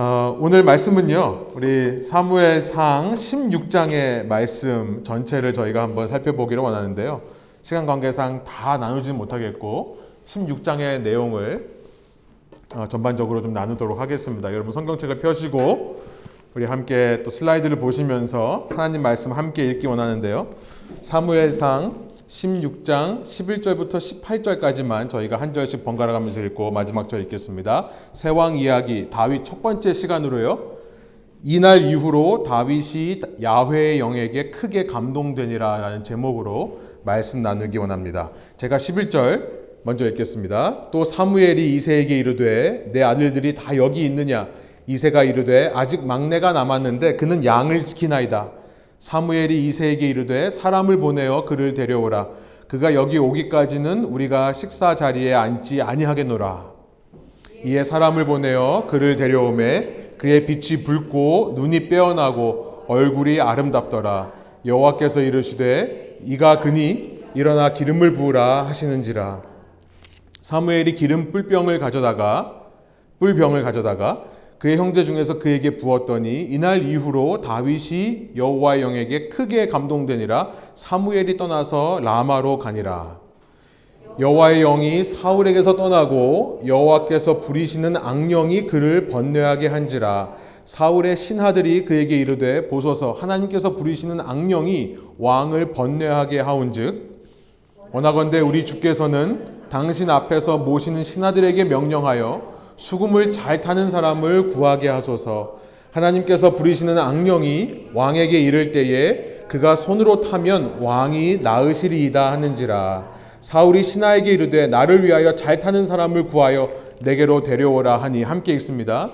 어, 오늘 말씀은요, 우리 사무엘상 16장의 말씀 전체를 저희가 한번 살펴보기를 원하는데요. 시간 관계상 다 나누지 못하겠고, 16장의 내용을 어, 전반적으로 좀 나누도록 하겠습니다. 여러분 성경책을 펴시고, 우리 함께 또 슬라이드를 보시면서 하나님 말씀 함께 읽기 원하는데요. 사무엘상 16장 11절부터 18절까지만 저희가 한 절씩 번갈아 가면서 읽고 마지막 절 읽겠습니다. 세왕 이야기 다윗 첫 번째 시간으로요. 이날 이후로 다윗이 야훼의 영에게 크게 감동되니라라는 제목으로 말씀 나누기 원합니다. 제가 11절 먼저 읽겠습니다. 또 사무엘이 이세에게 이르되 내 아들들이 다 여기 있느냐 이세가 이르되 아직 막내가 남았는데 그는 양을 지키나이다. 사무엘이 이세에게 이르되 사람을 보내어 그를 데려오라. 그가 여기 오기까지는 우리가 식사 자리에 앉지 아니하겠노라. 이에 사람을 보내어 그를 데려오매 그의 빛이 붉고 눈이 빼어나고 얼굴이 아름답더라. 여호와께서 이르시되 이가 그니 일어나 기름을 부으라 하시는지라. 사무엘이 기름 뿔병을 가져다가 뿔병을 가져다가 그의 형제 중에서 그에게 부었더니 이날 이후로 다윗이 여호와의 영에게 크게 감동되니라 사무엘이 떠나서 라마로 가니라. 여호와의 영이 사울에게서 떠나고 여호와께서 부리시는 악령이 그를 번뇌하게 한지라. 사울의 신하들이 그에게 이르되 보소서 하나님께서 부리시는 악령이 왕을 번뇌하게 하온즉 원하건대 우리 주께서는 당신 앞에서 모시는 신하들에게 명령하여 수금을 잘 타는 사람을 구하게 하소서. 하나님께서 부리시는 악령이 왕에게 이를 때에 그가 손으로 타면 왕이 나으시리이다 하는지라. 사울이 신하에게 이르되 나를 위하여 잘 타는 사람을 구하여 내게로 데려오라 하니 함께 읽습니다.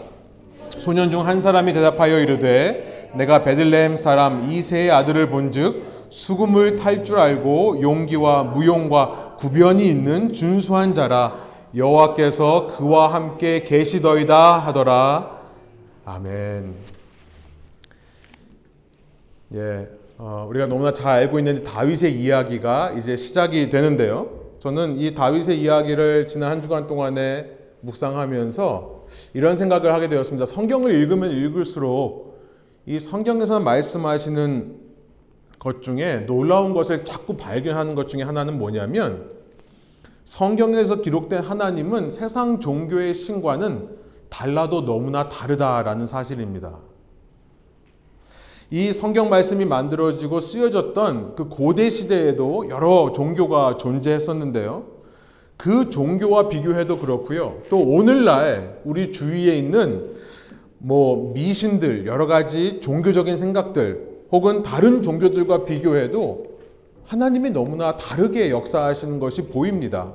소년 중 한 사람이 대답하여 이르되 내가 베들레헴 사람 이세의 아들을 본즉 수금을 탈 줄 알고 용기와 무용과 구변이 있는 준수한 자라 여호와께서 그와 함께 계시더이다 하더라. 아멘. 예, 어, 우리가 너무나 잘 알고 있는 다윗의 이야기가 이제 시작이 되는데요. 저는 이 다윗의 이야기를 지난 한 주간 동안에 묵상하면서 이런 생각을 하게 되었습니다. 성경을 읽으면 읽을수록 이 성경에서 말씀하시는 것 중에 놀라운 것을 자꾸 발견하는 것 중에 하나는 뭐냐면 성경에서 기록된 하나님은 세상 종교의 신과는 달라도 너무나 다르다라는 사실입니다. 이 성경 말씀이 만들어지고 쓰여졌던 그 고대 시대에도 여러 종교가 존재했었는데요. 그 종교와 비교해도 그렇고요. 또 오늘날 우리 주위에 있는 뭐 미신들, 여러 가지 종교적인 생각들, 혹은 다른 종교들과 비교해도 하나님이 너무나 다르게 역사하시는 것이 보입니다.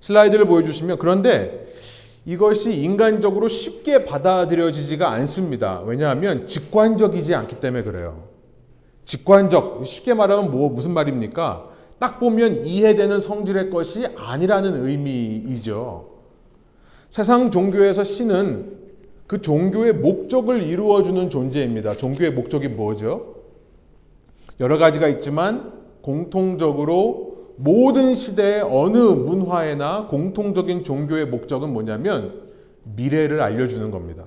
슬라이드를 보여주시면 그런데 이것이 인간적으로 쉽게 받아들여지지가 않습니다. 왜냐하면 직관적이지 않기 때문에 그래요. 직관적, 쉽게 말하면 뭐 무슨 말입니까? 딱 보면 이해되는 성질의 것이 아니라는 의미이죠. 세상 종교에서 신은 그 종교의 목적을 이루어주는 존재입니다. 종교의 목적이 뭐죠? 여러 가지가 있지만 공통적으로 모든 시대의 어느 문화에나 공통적인 종교의 목적은 뭐냐면 미래를 알려주는 겁니다.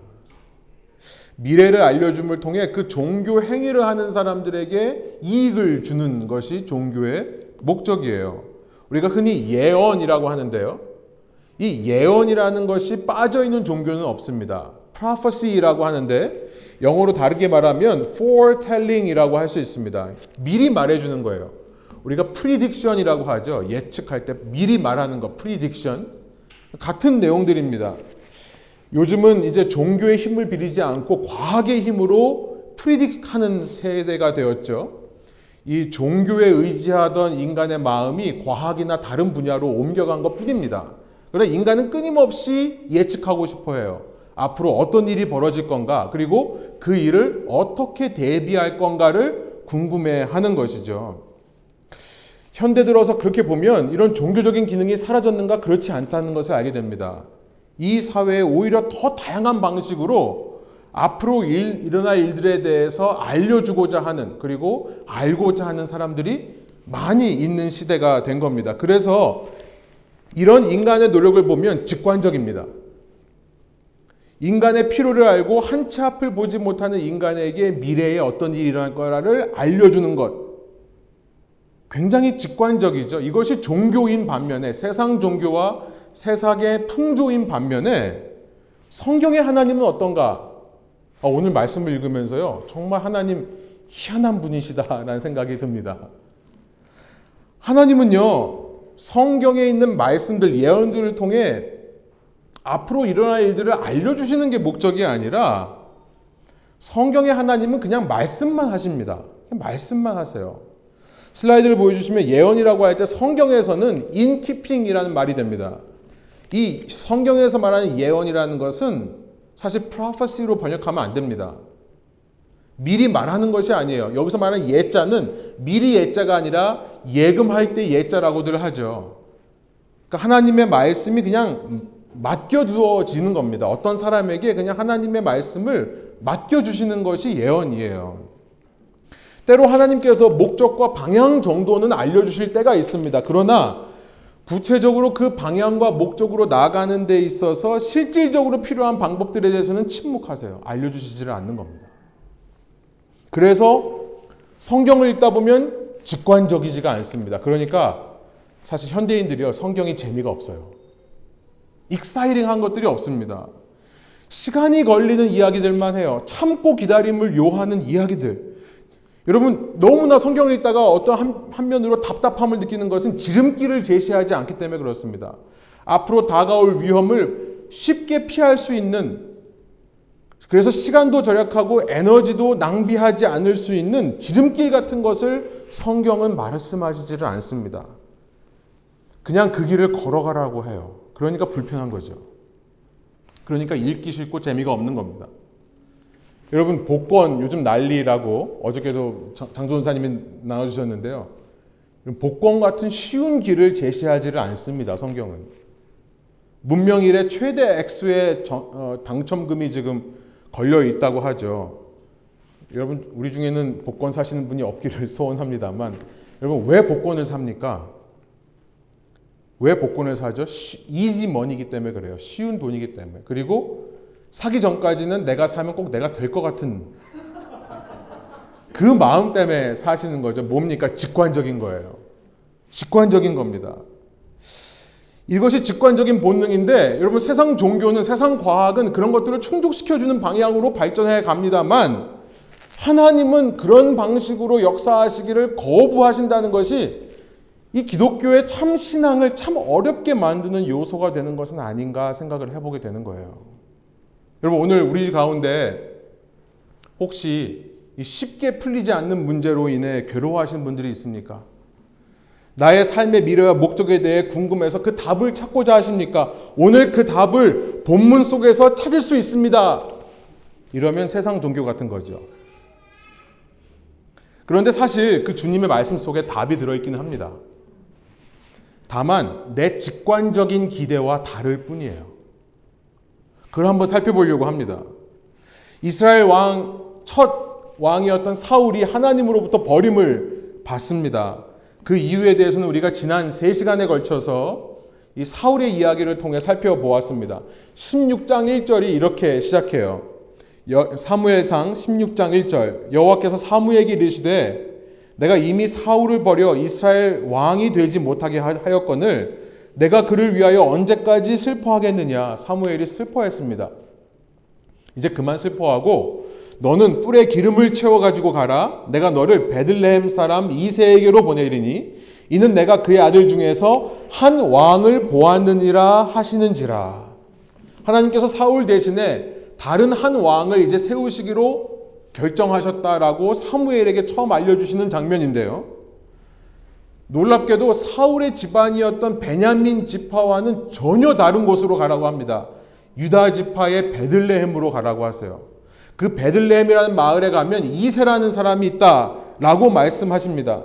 미래를 알려줌을 통해 그 종교 행위를 하는 사람들에게 이익을 주는 것이 종교의 목적이에요. 우리가 흔히 예언이라고 하는데요. 이 예언이라는 것이 빠져 있는 종교는 없습니다. prophecy라고 하는데 영어로 다르게 말하면 foretelling이라고 할 수 있습니다. 미리 말해주는 거예요. 우리가 prediction이라고 하죠. 예측할 때 미리 말하는 거, prediction. 같은 내용들입니다. 요즘은 이제 종교의 힘을 빌리지 않고 과학의 힘으로 프리딕하는 세대가 되었죠. 이 종교에 의지하던 인간의 마음이 과학이나 다른 분야로 옮겨간 것 뿐입니다. 그러나 인간은 끊임없이 예측하고 싶어 해요. 앞으로 어떤 일이 벌어질 건가, 그리고 그 일을 어떻게 대비할 건가를 궁금해 하는 것이죠. 현대 들어서 그렇게 보면 이런 종교적인 기능이 사라졌는가 그렇지 않다는 것을 알게 됩니다. 이 사회에 오히려 더 다양한 방식으로 앞으로 일, 일어날 일들에 대해서 알려주고자 하는 그리고 알고자 하는 사람들이 많이 있는 시대가 된 겁니다. 그래서 이런 인간의 노력을 보면 직관적입니다. 인간의 필요를 알고 한 치 앞을 보지 못하는 인간에게 미래에 어떤 일이 일어날 거라를 알려주는 것. 굉장히 직관적이죠. 이것이 종교인 반면에 세상 종교와 세상의 풍조인 반면에 성경의 하나님은 어떤가? 아, 오늘 말씀을 읽으면서요. 정말 하나님 희한한 분이시다라는 생각이 듭니다. 하나님은요. 성경에 있는 말씀들, 예언들을 통해 앞으로 일어날 일들을 알려주시는 게 목적이 아니라 성경의 하나님은 그냥 말씀만 하십니다. 그냥 말씀만 하세요. 슬라이드를 보여주시면 예언이라고 할 때 성경에서는 인키핑이라는 말이 됩니다. 이 성경에서 말하는 예언이라는 것은 사실 prophecy로 번역하면 안 됩니다. 미리 말하는 것이 아니에요. 여기서 말하는 예자는 미리 예자가 아니라 예금할 때 예자라고들 하죠. 그러니까 하나님의 말씀이 그냥 맡겨두어지는 겁니다. 어떤 사람에게 그냥 하나님의 말씀을 맡겨주시는 것이 예언이에요. 때로 하나님께서 목적과 방향 정도는 알려주실 때가 있습니다. 그러나 구체적으로 그 방향과 목적으로 나가는 데 있어서 실질적으로 필요한 방법들에 대해서는 침묵하세요. 알려주시지를 않는 겁니다. 그래서 성경을 읽다 보면 직관적이지가 않습니다. 그러니까 사실 현대인들이요, 성경이 재미가 없어요. 익사이링한 것들이 없습니다. 시간이 걸리는 이야기들만 해요. 참고 기다림을 요하는 이야기들. 여러분, 너무나 성경을 읽다가 어떤 한, 한 면으로 답답함을 느끼는 것은 지름길을 제시하지 않기 때문에 그렇습니다. 앞으로 다가올 위험을 쉽게 피할 수 있는 그래서 시간도 절약하고 에너지도 낭비하지 않을 수 있는 지름길 같은 것을 성경은 말씀하시지를 않습니다. 그냥 그 길을 걸어가라고 해요. 그러니까 불편한 거죠. 그러니까 읽기 싫고 재미가 없는 겁니다. 여러분 복권 요즘 난리라고 어저께도 장조사님이 나눠주셨는데요. 복권 같은 쉬운 길을 제시하지를 않습니다. 성경은 문명일의 최대 액수의 어, 당첨금이 지금 걸려 있다고 하죠. 여러분 우리 중에는 복권 사시는 분이 없기를 소원합니다만 여러분 왜 복권을 삽니까? 왜 복권을 사죠? 이지 머니기 때문에 그래요. 쉬운 돈이기 때문에. 그리고 사기 전까지는 내가 사면 꼭 내가 될 것 같은 그 마음 때문에 사시는 거죠. 뭡니까? 직관적인 거예요. 직관적인 겁니다. 이것이 직관적인 본능인데 여러분 세상 종교는 세상 과학은 그런 것들을 충족시켜주는 방향으로 발전해 갑니다만 하나님은 그런 방식으로 역사하시기를 거부하신다는 것이 이 기독교의 참 신앙을 참 어렵게 만드는 요소가 되는 것은 아닌가 생각을 해보게 되는 거예요. 여러분 오늘 우리 가운데 혹시 쉽게 풀리지 않는 문제로 인해 괴로워하시는 분들이 있습니까? 나의 삶의 미래와 목적에 대해 궁금해서 그 답을 찾고자 하십니까? 오늘 그 답을 본문 속에서 찾을 수 있습니다. 이러면 세상 종교 같은 거죠. 그런데 사실 그 주님의 말씀 속에 답이 들어있기는 합니다. 다만 내 직관적인 기대와 다를 뿐이에요. 그걸 한번 살펴보려고 합니다. 이스라엘 왕, 첫 왕이었던 사울이 하나님으로부터 버림을 받습니다. 그 이유에 대해서는 우리가 지난 3시간에 걸쳐서 이 사울의 이야기를 통해 살펴보았습니다. 16장 1절이 이렇게 시작해요. 사무엘상 16장 1절 여호와께서 사무에게 이르시되 내가 이미 사울을 버려 이스라엘 왕이 되지 못하게 하였거늘 내가 그를 위하여 언제까지 슬퍼하겠느냐? 사무엘이 슬퍼했습니다. 이제 그만 슬퍼하고 너는 뿔에 기름을 채워 가지고 가라. 내가 너를 베들레헴 사람 이세에게로 보내리니 이는 내가 그의 아들 중에서 한 왕을 보았느니라 하시는지라. 하나님께서 사울 대신에 다른 한 왕을 이제 세우시기로 결정하셨다라고 사무엘에게 처음 알려주시는 장면인데요. 놀랍게도 사울의 집안이었던 베냐민 지파와는 전혀 다른 곳으로 가라고 합니다. 유다 지파의 베들레헴으로 가라고 하세요. 그 베들레헴이라는 마을에 가면 이세라는 사람이 있다라고 말씀하십니다.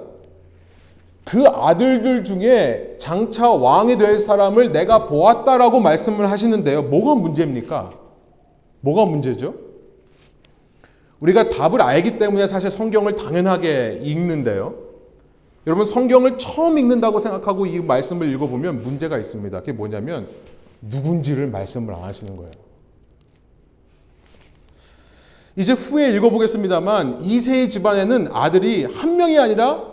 그 아들들 중에 장차 왕이 될 사람을 내가 보았다라고 말씀을 하시는데요. 뭐가 문제입니까? 뭐가 문제죠? 우리가 답을 알기 때문에 사실 성경을 당연하게 읽는데요. 여러분 성경을 처음 읽는다고 생각하고 이 말씀을 읽어보면 문제가 있습니다. 그게 뭐냐면 누군지를 말씀을 안 하시는 거예요. 이제 후에 읽어보겠습니다만 이세의 집안에는 아들이 한 명이 아니라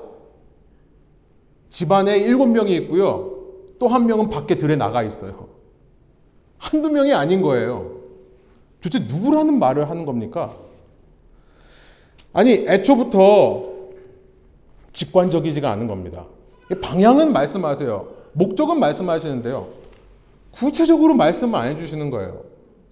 집안에 일곱 명이 있고요. 또 한 명은 밖에 들에 나가 있어요. 한두 명이 아닌 거예요. 도대체 누구라는 말을 하는 겁니까? 아니, 애초부터 직관적이지가 않은 겁니다. 방향은 말씀하세요. 목적은 말씀하시는데요. 구체적으로 말씀을 안 해주시는 거예요.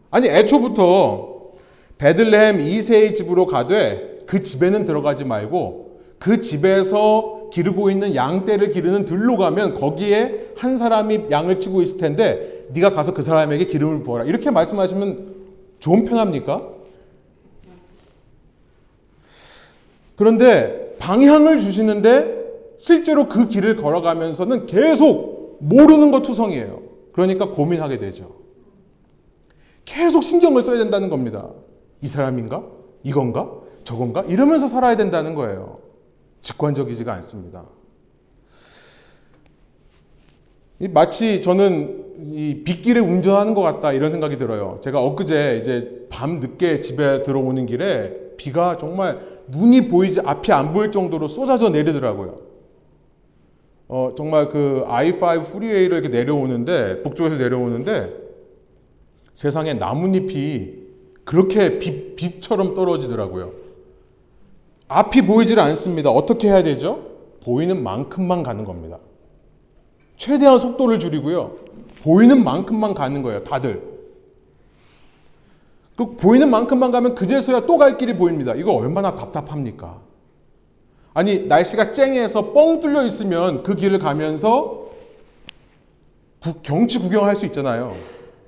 아니, 애초부터 베들레헴 이세의 집으로 가되 그 집에는 들어가지 말고 그 집에서 기르고 있는 양떼를 기르는 들로 가면 거기에 한 사람이 양을 치고 있을 텐데 네가 가서 그 사람에게 기름을 부어라. 이렇게 말씀하시면 좋은 편합니까? 그런데 방향을 주시는데 실제로 그 길을 걸어가면서는 계속 모르는 것 투성이에요. 그러니까 고민하게 되죠. 계속 신경을 써야 된다는 겁니다. 이 사람인가? 이건가? 저건가? 이러면서 살아야 된다는 거예요. 직관적이지가 않습니다. 마치 저는 이 빗길에 운전하는 것 같다 이런 생각이 들어요. 제가 엊그제 이제 밤 늦게 집에 들어오는 길에 비가 정말 눈이 보이지 앞이 안 보일 정도로 쏟아져 내리더라고요. 어, 정말 그 I5 프리웨이를 이렇게 내려오는데 북쪽에서 내려오는데 세상에 나뭇잎이 그렇게 빛, 빛처럼 떨어지더라고요. 앞이 보이질 않습니다. 어떻게 해야 되죠? 보이는 만큼만 가는 겁니다. 최대한 속도를 줄이고요. 보이는 만큼만 가는 거예요. 다들. 그 보이는 만큼만 가면 그제서야 또 갈 길이 보입니다. 이거 얼마나 답답합니까? 아니 날씨가 쨍해서 뻥 뚫려 있으면 그 길을 가면서 경치 구경할 수 있잖아요.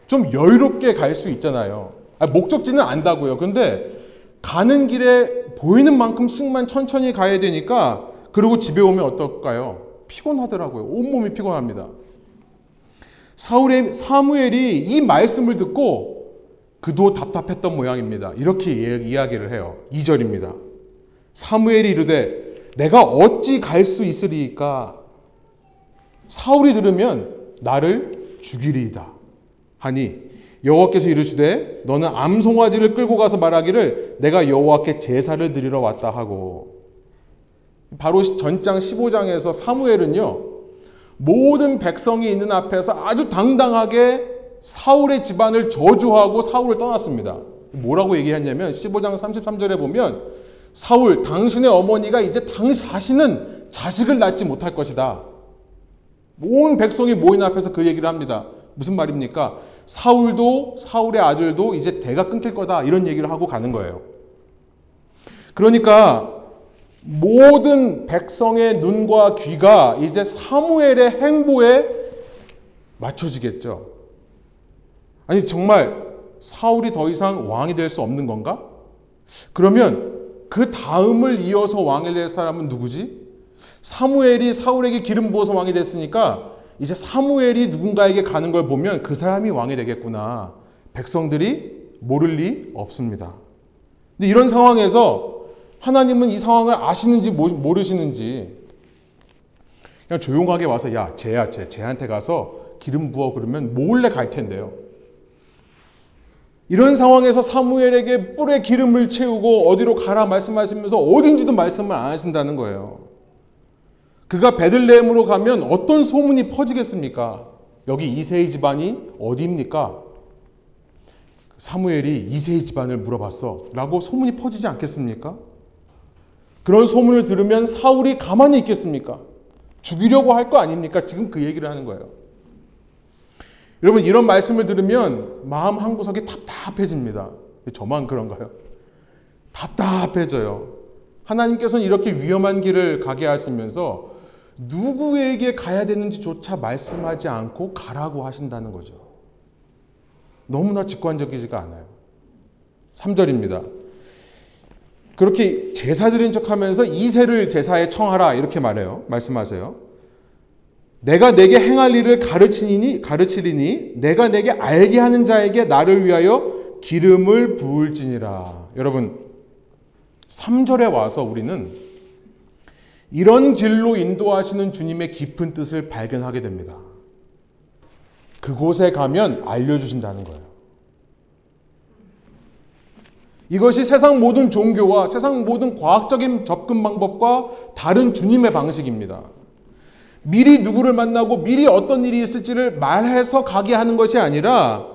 좀 여유롭게 갈 수 있잖아요. 아, 목적지는 안다고요. 근데 가는 길에 보이는 만큼씩만 천천히 가야 되니까 그리고 집에 오면 어떨까요? 피곤하더라고요. 온몸이 피곤합니다. 사울의 사무엘이 이 말씀을 듣고 그도 답답했던 모양입니다. 이렇게 이야기를 해요. 2절입니다. 사무엘이 이르되 내가 어찌 갈 수 있으리까? 사울이 들으면 나를 죽이리이다. 하니 여호와께서 이르시되 너는 암송아지를 끌고 가서 말하기를 내가 여호와께 제사를 드리러 왔다 하고 바로 전장 15장에서 사무엘은요 모든 백성이 있는 앞에서 아주 당당하게 사울의 집안을 저주하고 사울을 떠났습니다. 뭐라고 얘기했냐면 15장 33절에 보면 사울 당신의 어머니가 이제 당신 자신은 자식을 낳지 못할 것이다. 온 백성이 모인 앞에서 그 얘기를 합니다. 무슨 말입니까? 사울도 사울의 아들도 이제 대가 끊길 거다 이런 얘기를 하고 가는 거예요. 그러니까 모든 백성의 눈과 귀가 이제 사무엘의 행보에 맞춰지겠죠. 아니 정말 사울이 더 이상 왕이 될 수 없는 건가? 그러면 그 다음을 이어서 왕이 될 사람은 누구지? 사무엘이 사울에게 기름 부어서 왕이 됐으니까 이제 사무엘이 누군가에게 가는 걸 보면 그 사람이 왕이 되겠구나. 백성들이 모를 리 없습니다. 근데 이런 상황에서 하나님은 이 상황을 아시는지 모르시는지 그냥 조용하게 와서 야, 쟤야, 쟤, 쟤한테 가서 기름 부어 그러면 몰래 갈 텐데요. 이런 상황에서 사무엘에게 뿔에 기름을 채우고 어디로 가라 말씀하시면서 어딘지도 말씀을 안 하신다는 거예요. 그가 베들레헴으로 가면 어떤 소문이 퍼지겠습니까? 여기 이세의 집안이 어디입니까? 사무엘이 이세의 집안을 물어봤어. 라고 소문이 퍼지지 않겠습니까? 그런 소문을 들으면 사울이 가만히 있겠습니까? 죽이려고 할 거 아닙니까? 지금 그 얘기를 하는 거예요. 여러분, 이런 말씀을 들으면 마음 한 구석이 답답해집니다. 저만 그런가요? 답답해져요. 하나님께서는 이렇게 위험한 길을 가게 하시면서 누구에게 가야 되는지조차 말씀하지 않고 가라고 하신다는 거죠. 너무나 직관적이지가 않아요. 3절입니다. 그렇게 제사 드린 척 하면서 이세를 제사에 청하라 이렇게 말해요. 말씀하세요. 내가 내게 행할 일을 가르치니 가르치리니 내가 내게 알게 하는 자에게 나를 위하여 기름을 부을지니라. 여러분 3절에 와서 우리는 이런 길로 인도하시는 주님의 깊은 뜻을 발견하게 됩니다. 그곳에 가면 알려주신다는 거예요. 이것이 세상 모든 종교와 세상 모든 과학적인 접근 방법과 다른 주님의 방식입니다. 미리 누구를 만나고 미리 어떤 일이 있을지를 말해서 가게 하는 것이 아니라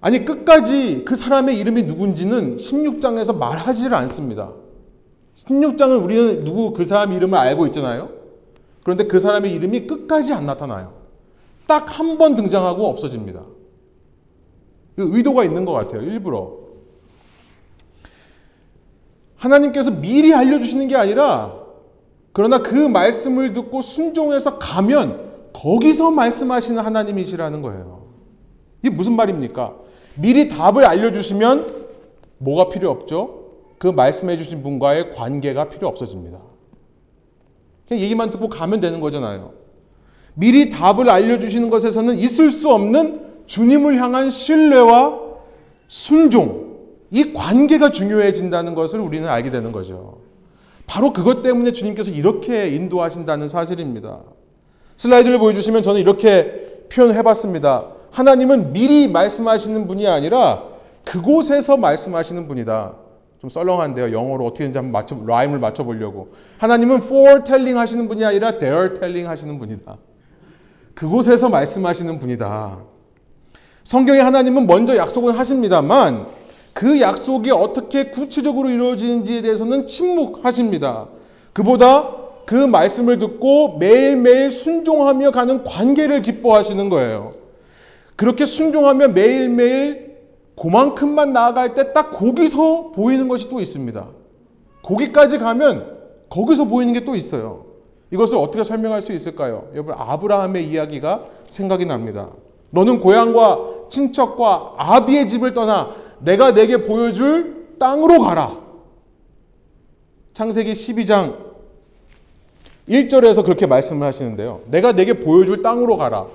아니 끝까지 그 사람의 이름이 누군지는 16장에서 말하지를 않습니다. 16장은 우리는 누구 그 사람 이름을 알고 있잖아요. 그런데 그 사람의 이름이 끝까지 안 나타나요. 딱 한 번 등장하고 없어집니다. 그 의도가 있는 것 같아요. 일부러. 하나님께서 미리 알려주시는 게 아니라 그러나 그 말씀을 듣고 순종해서 가면 거기서 말씀하시는 하나님이시라는 거예요. 이게 무슨 말입니까? 미리 답을 알려주시면 뭐가 필요 없죠? 그 말씀해 주신 분과의 관계가 필요 없어집니다. 그냥 얘기만 듣고 가면 되는 거잖아요. 미리 답을 알려주시는 것에서는 있을 수 없는 주님을 향한 신뢰와 순종, 이 관계가 중요해진다는 것을 우리는 알게 되는 거죠. 바로 그것 때문에 주님께서 이렇게 인도하신다는 사실입니다. 슬라이드를 보여주시면 저는 이렇게 표현해 봤습니다. 하나님은 미리 말씀하시는 분이 아니라 그곳에서 말씀하시는 분이다. 좀 썰렁한데요. 영어로 어떻게 되는지 한번 맞춰, 라임을 맞춰보려고. 하나님은 foretelling 하시는 분이 아니라 they're telling 하시는 분이다. 그곳에서 말씀하시는 분이다. 성경에 하나님은 먼저 약속을 하십니다만 그 약속이 어떻게 구체적으로 이루어지는지에 대해서는 침묵하십니다. 그보다 그 말씀을 듣고 매일매일 순종하며 가는 관계를 기뻐하시는 거예요. 그렇게 순종하며 매일매일 그만큼만 나아갈 때 딱 거기서 보이는 것이 또 있습니다. 거기까지 가면 거기서 보이는 게 또 있어요. 이것을 어떻게 설명할 수 있을까요? 여러분, 아브라함의 이야기가 생각이 납니다. 너는 고향과 친척과 아비의 집을 떠나 내가 내게 보여줄 땅으로 가라. 창세기 12장 1절에서 그렇게 말씀을 하시는데요. 내가 내게 보여줄 땅으로 가라.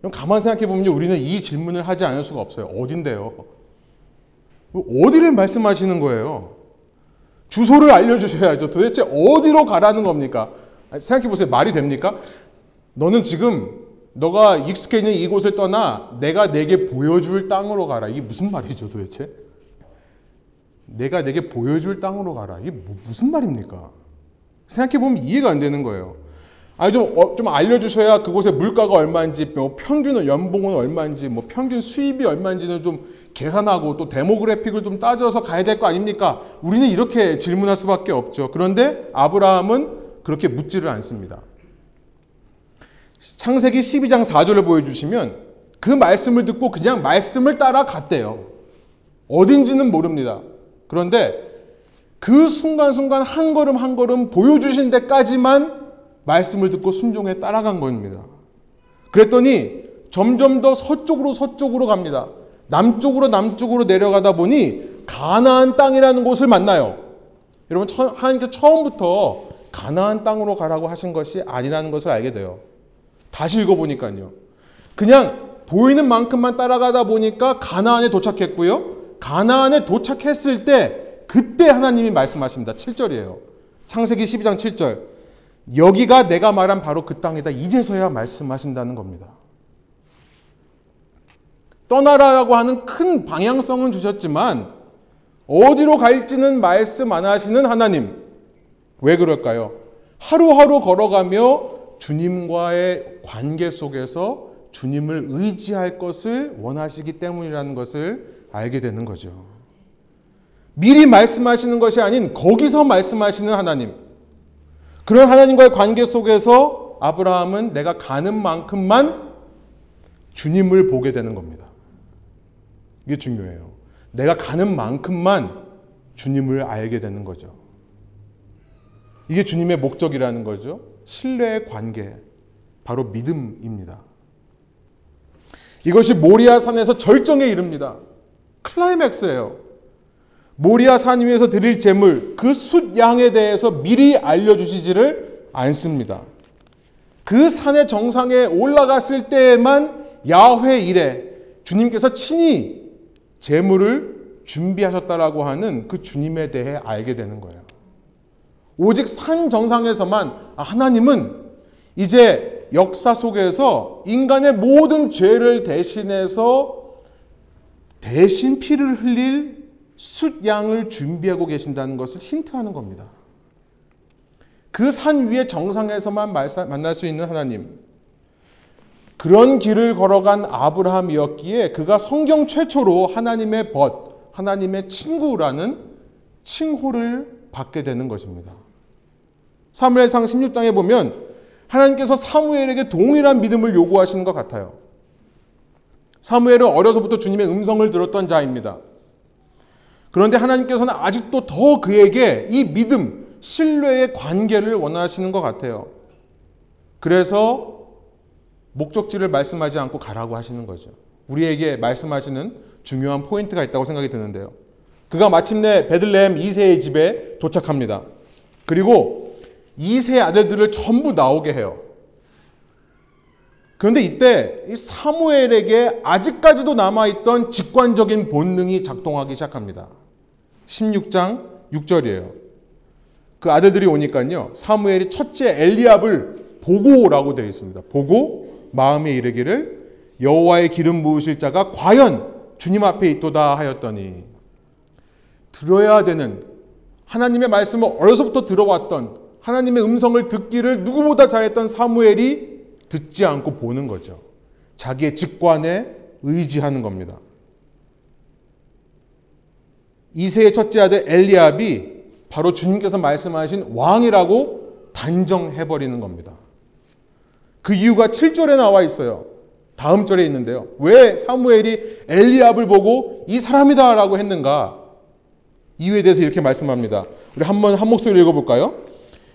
그럼 가만 생각해 보면 우리는 이 질문을 하지 않을 수가 없어요. 어딘데요? 어디를 말씀하시는 거예요? 주소를 알려주셔야죠. 도대체 어디로 가라는 겁니까? 생각해 보세요. 말이 됩니까? 너는 지금 너가 익숙해 있는 이곳을 떠나 내가 내게 보여줄 땅으로 가라. 이게 무슨 말이죠, 도대체? 내가 내게 보여줄 땅으로 가라. 이게 뭐, 무슨 말입니까? 생각해보면 이해가 안 되는 거예요. 아니, 좀, 어, 좀 알려주셔야 그곳의 물가가 얼마인지, 뭐 평균 연봉은 얼마인지, 뭐 평균 수입이 얼마인지는 좀 계산하고 또 데모그래픽을 좀 따져서 가야 될 거 아닙니까? 우리는 이렇게 질문할 수밖에 없죠. 그런데 아브라함은 그렇게 묻지를 않습니다. 창세기 12장 4절을 보여주시면 그 말씀을 듣고 그냥 말씀을 따라 갔대요. 어딘지는 모릅니다. 그런데 그 순간순간 한 걸음 한 걸음 보여주신 데까지만 말씀을 듣고 순종해 따라간 겁니다. 그랬더니 점점 더 서쪽으로 서쪽으로 갑니다. 남쪽으로 남쪽으로 내려가다 보니 가나안 땅이라는 곳을 만나요. 여러분 하나님께서 처음부터 가나안 땅으로 가라고 하신 것이 아니라는 것을 알게 돼요. 다시 읽어보니까요. 그냥 보이는 만큼만 따라가다 보니까 가나안에 도착했고요. 가나안에 도착했을 때 그때 하나님이 말씀하십니다. 7절이에요. 창세기 12장 7절. 여기가 내가 말한 바로 그 땅이다. 이제서야 말씀하신다는 겁니다. 떠나라라고 하는 큰 방향성은 주셨지만 어디로 갈지는 말씀 안 하시는 하나님. 왜 그럴까요? 하루하루 걸어가며 주님과의 관계 속에서 주님을 의지할 것을 원하시기 때문이라는 것을 알게 되는 거죠. 미리 말씀하시는 것이 아닌 거기서 말씀하시는 하나님. 그런 하나님과의 관계 속에서 아브라함은 내가 가는 만큼만 주님을 보게 되는 겁니다. 이게 중요해요. 내가 가는 만큼만 주님을 알게 되는 거죠. 이게 주님의 목적이라는 거죠. 신뢰의 관계, 바로 믿음입니다. 이것이 모리아 산에서 절정에 이릅니다. 클라이맥스예요. 모리아 산 위에서 드릴 제물, 그 숫양에 대해서 미리 알려주시지를 않습니다. 그 산의 정상에 올라갔을 때에만 야훼 이래 주님께서 친히 제물을 준비하셨다라고 하는 그 주님에 대해 알게 되는 거예요. 오직 산 정상에서만 아, 하나님은 이제 역사 속에서 인간의 모든 죄를 대신해서 대신 피를 흘릴 숫양을 준비하고 계신다는 것을 힌트하는 겁니다. 그 산 위의 정상에서만 만날 수 있는 하나님. 그런 길을 걸어간 아브라함이었기에 그가 성경 최초로 하나님의 벗, 하나님의 친구라는 칭호를 받게 되는 것입니다. 사무엘상 16장에 보면 하나님께서 사무엘에게 동일한 믿음을 요구하시는 것 같아요. 사무엘은 어려서부터 주님의 음성을 들었던 자입니다. 그런데 하나님께서는 아직도 더 그에게 이 믿음, 신뢰의 관계를 원하시는 것 같아요. 그래서 목적지를 말씀하지 않고 가라고 하시는 거죠. 우리에게 말씀하시는 중요한 포인트가 있다고 생각이 드는데요. 그가 마침내 베들레헴 2세의 집에 도착합니다. 그리고 2세 아들들을 전부 나오게 해요. 그런데 이때 사무엘에게 아직까지도 남아있던 직관적인 본능이 작동하기 시작합니다. 16장 6절이에요. 그 아들들이 오니까요. 사무엘이 첫째 엘리압을 보고라고 되어 있습니다. 보고 마음에 이르기를 여호와의 기름 부으실 자가 과연 주님 앞에 있도다 하였더니 들어야 되는 하나님의 말씀을 어려서부터 들어왔던 하나님의 음성을 듣기를 누구보다 잘했던 사무엘이 듣지 않고 보는 거죠. 자기의 직관에 의지하는 겁니다. 이세의 첫째 아들 엘리압이 바로 주님께서 말씀하신 왕이라고 단정해버리는 겁니다. 그 이유가 7절에 나와 있어요. 다음 절에 있는데요. 왜 사무엘이 엘리압을 보고 이 사람이다라고 했는가? 이유에 대해서 이렇게 말씀합니다. 우리 한번 한 목소리로 읽어볼까요?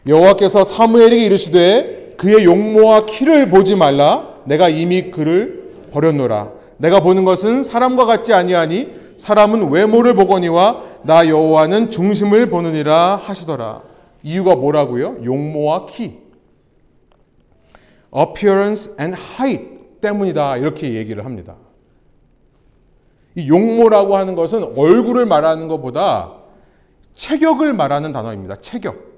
여호와께서 사무엘에게 이르시되 그의 용모와 키를 보지 말라. 내가 이미 그를 버렸노라. 내가 보는 것은 사람과 같지 아니하니 사람은 외모를 보거니와 나 여호와는 중심을 보느니라 하시더라. 이유가 뭐라고요? 용모와 키. appearance and height 때문이다. 이렇게 얘기를 합니다. 이 용모라고 하는 것은 얼굴을 말하는 것보다 체격을 말하는 단어입니다. 체격.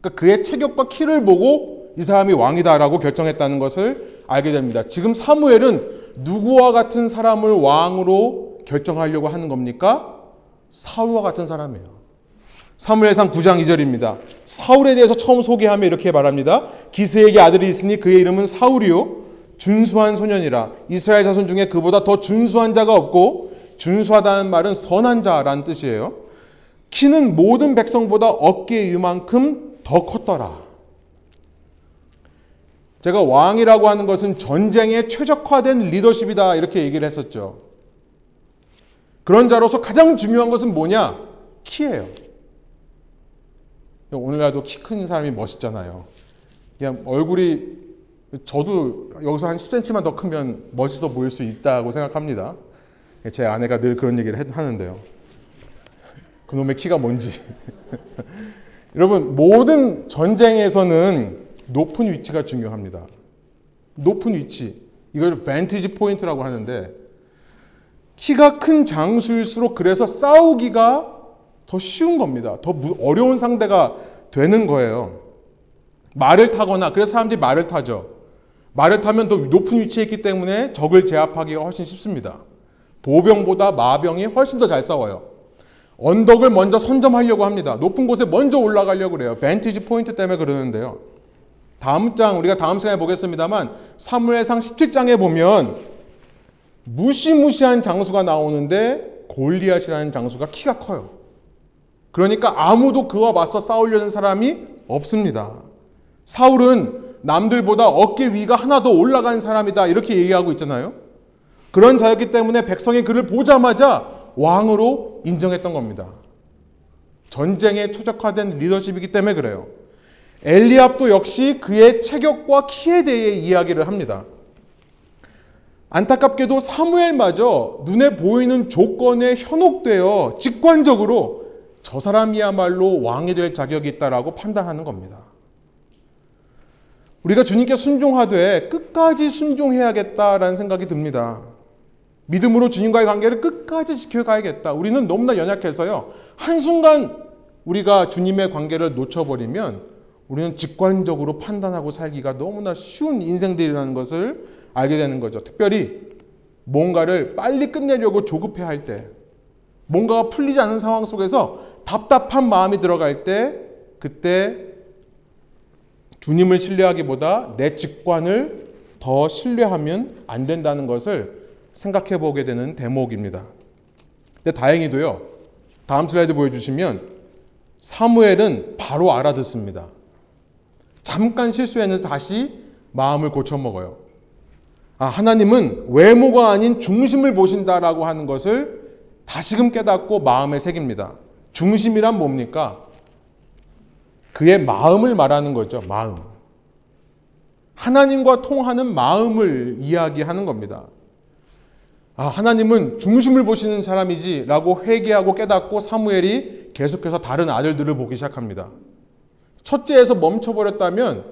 그러니까 그의 체격과 키를 보고 이 사람이 왕이다라고 결정했다는 것을 알게 됩니다. 지금 사무엘은 누구와 같은 사람을 왕으로 결정하려고 하는 겁니까? 사울과 같은 사람이에요. 사무엘상 9장 2절입니다. 사울에 대해서 처음 소개하며 이렇게 말합니다. 기스에게 아들이 있으니 그의 이름은 사울이요. 준수한 소년이라. 이스라엘 자손 중에 그보다 더 준수한 자가 없고 준수하다는 말은 선한 자라는 뜻이에요. 키는 모든 백성보다 어깨 위만큼 더 컸더라. 제가 왕이라고 하는 것은 전쟁에 최적화된 리더십이다 이렇게 얘기를 했었죠. 그런 자로서 가장 중요한 것은 뭐냐? 키예요. 오늘날도 키 큰 사람이 멋있잖아요. 그냥 얼굴이 저도 여기서 한 10cm만 더 크면 멋있어 보일 수 있다고 생각합니다. 제 아내가 늘 그런 얘기를 하는데요. 그놈의 키가 뭔지. 여러분, 모든 전쟁에서는 높은 위치가 중요합니다. 높은 위치. 이걸 vantage point라고 하는데 키가 큰 장수일수록 그래서 싸우기가 더 쉬운 겁니다. 더 어려운 상대가 되는 거예요. 말을 타거나 그래서 사람들이 말을 타죠. 말을 타면 더 높은 위치에 있기 때문에 적을 제압하기가 훨씬 쉽습니다. 보병보다 마병이 훨씬 더 잘 싸워요. 언덕을 먼저 선점하려고 합니다. 높은 곳에 먼저 올라가려고 그래요. 벤티지 포인트 때문에 그러는데요. 다음 장 우리가 다음 시간에 보겠습니다만 사무엘상 17장에 보면 무시무시한 장수가 나오는데 골리앗이라는 장수가 키가 커요. 그러니까 아무도 그와 맞서 싸우려는 사람이 없습니다. 사울은 남들보다 어깨 위가 하나 더 올라간 사람이다. 이렇게 얘기하고 있잖아요. 그런 자였기 때문에 백성이 그를 보자마자 왕으로 인정했던 겁니다. 전쟁에 최적화된 리더십이기 때문에 그래요. 엘리압도 역시 그의 체격과 키에 대해 이야기를 합니다. 안타깝게도 사무엘마저 눈에 보이는 조건에 현혹되어 직관적으로 저 사람이야말로 왕이 될 자격이 있다라고 판단하는 겁니다. 우리가 주님께 순종하되 끝까지 순종해야겠다라는 생각이 듭니다. 믿음으로 주님과의 관계를 끝까지 지켜가야겠다. 우리는 너무나 연약해서요. 한순간 우리가 주님의 관계를 놓쳐버리면 우리는 직관적으로 판단하고 살기가 너무나 쉬운 인생들이라는 것을 알게 되는 거죠. 특별히 뭔가를 빨리 끝내려고 조급해 할 때, 뭔가가 풀리지 않는 상황 속에서 답답한 마음이 들어갈 때, 그때 주님을 신뢰하기보다 내 직관을 더 신뢰하면 안 된다는 것을 생각해 보게 되는 대목입니다. 근데 다행히도요, 다음 슬라이드 보여주시면 사무엘은 바로 알아듣습니다. 잠깐 실수했는데 다시 마음을 고쳐먹어요. 아, 하나님은 외모가 아닌 중심을 보신다라고 하는 것을 다시금 깨닫고 마음에 새깁니다. 중심이란 뭡니까? 그의 마음을 말하는 거죠. 마음. 하나님과 통하는 마음을 이야기하는 겁니다. 아, 하나님은 중심을 보시는 사람이지 라고 회개하고 깨닫고 사무엘이 계속해서 다른 아들들을 보기 시작합니다. 첫째에서 멈춰버렸다면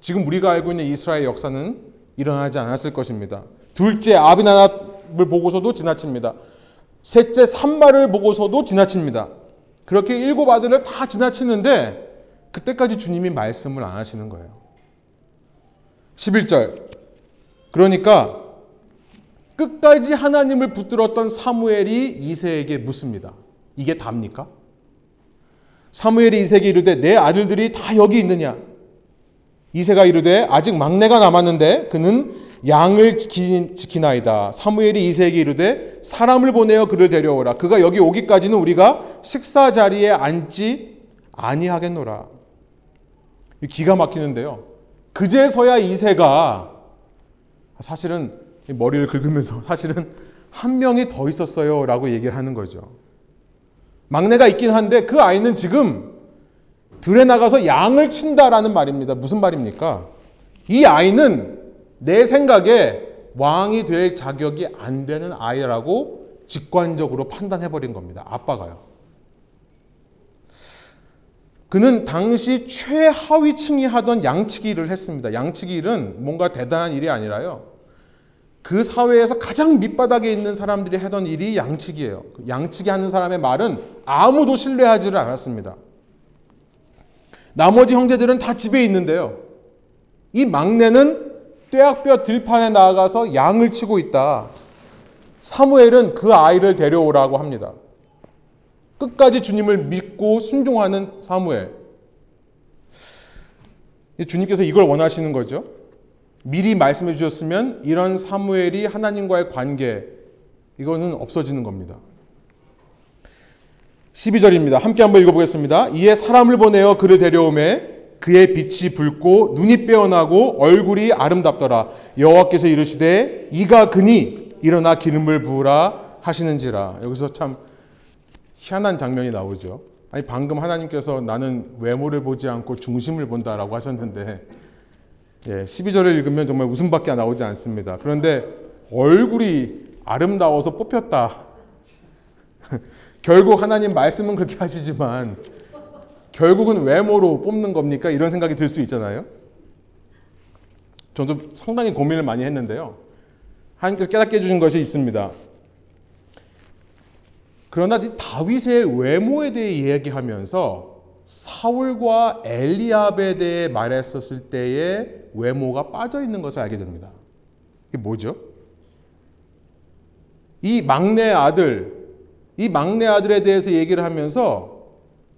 지금 우리가 알고 있는 이스라엘 역사는 일어나지 않았을 것입니다. 둘째 아비나답을 보고서도 지나칩니다. 셋째 산마를 보고서도 지나칩니다. 그렇게 일곱 아들을 다 지나치는데 그때까지 주님이 말씀을 안 하시는 거예요. 11절. 그러니까 끝까지 하나님을 붙들었던 사무엘이 이세에게 묻습니다. 이게 답니까? 사무엘이 이세에게 이르되 내 아들들이 다 여기 있느냐? 이세가 이르되 아직 막내가 남았는데 그는 양을 지키, 나이다 사무엘이 이세에게 이르되 사람을 보내어 그를 데려오라. 그가 여기 오기까지는 우리가 식사 자리에 앉지 아니하겠노라. 기가 막히는데요. 그제서야 이세가 사실은 머리를 긁으면서 사실은 한 명이 더 있었어요 라고 얘기를 하는 거죠. 막내가 있긴 한데 그 아이는 지금 들에 나가서 양을 친다라는 말입니다. 무슨 말입니까? 이 아이는 내 생각에 왕이 될 자격이 안 되는 아이라고 직관적으로 판단해버린 겁니다. 아빠가요. 그는 당시 최하위층이 하던 양치기 일을 했습니다. 양치기 일은 뭔가 대단한 일이 아니라요. 그 사회에서 가장 밑바닥에 있는 사람들이 하던 일이 양치기예요. 양치기 하는 사람의 말은 아무도 신뢰하지를 않았습니다. 나머지 형제들은 다 집에 있는데요. 이 막내는 떼약볕 들판에 나가서 양을 치고 있다. 사무엘은 그 아이를 데려오라고 합니다. 끝까지 주님을 믿고 순종하는 사무엘. 주님께서 이걸 원하시는 거죠. 미리 말씀해 주셨으면 이런 사무엘이 하나님과의 관계, 이거는 없어지는 겁니다. 12절입니다. 함께 한번 읽어보겠습니다. 이에 사람을 보내어 그를 데려오매 그의 빛이 붉고 눈이 빼어나고 얼굴이 아름답더라. 여호와께서 이르시되 이가 그니 일어나 기름을 부으라 하시는지라. 여기서 참 희한한 장면이 나오죠. 아니 방금 하나님께서 나는 외모를 보지 않고 중심을 본다라고 하셨는데 예, 12절을 읽으면 정말 웃음밖에 나오지 않습니다. 그런데 얼굴이 아름다워서 뽑혔다. 결국 하나님 말씀은 그렇게 하시지만 결국은 외모로 뽑는 겁니까? 이런 생각이 들 수 있잖아요. 저도 상당히 고민을 많이 했는데요. 하나님께서 깨닫게 해주신 것이 있습니다. 그러나 다윗의 외모에 대해 이야기하면서 사울과 엘리압에 대해 말했었을 때의 외모가 빠져 있는 것을 알게 됩니다. 이게 뭐죠? 이 막내 아들, 이 막내 아들에 대해서 얘기를 하면서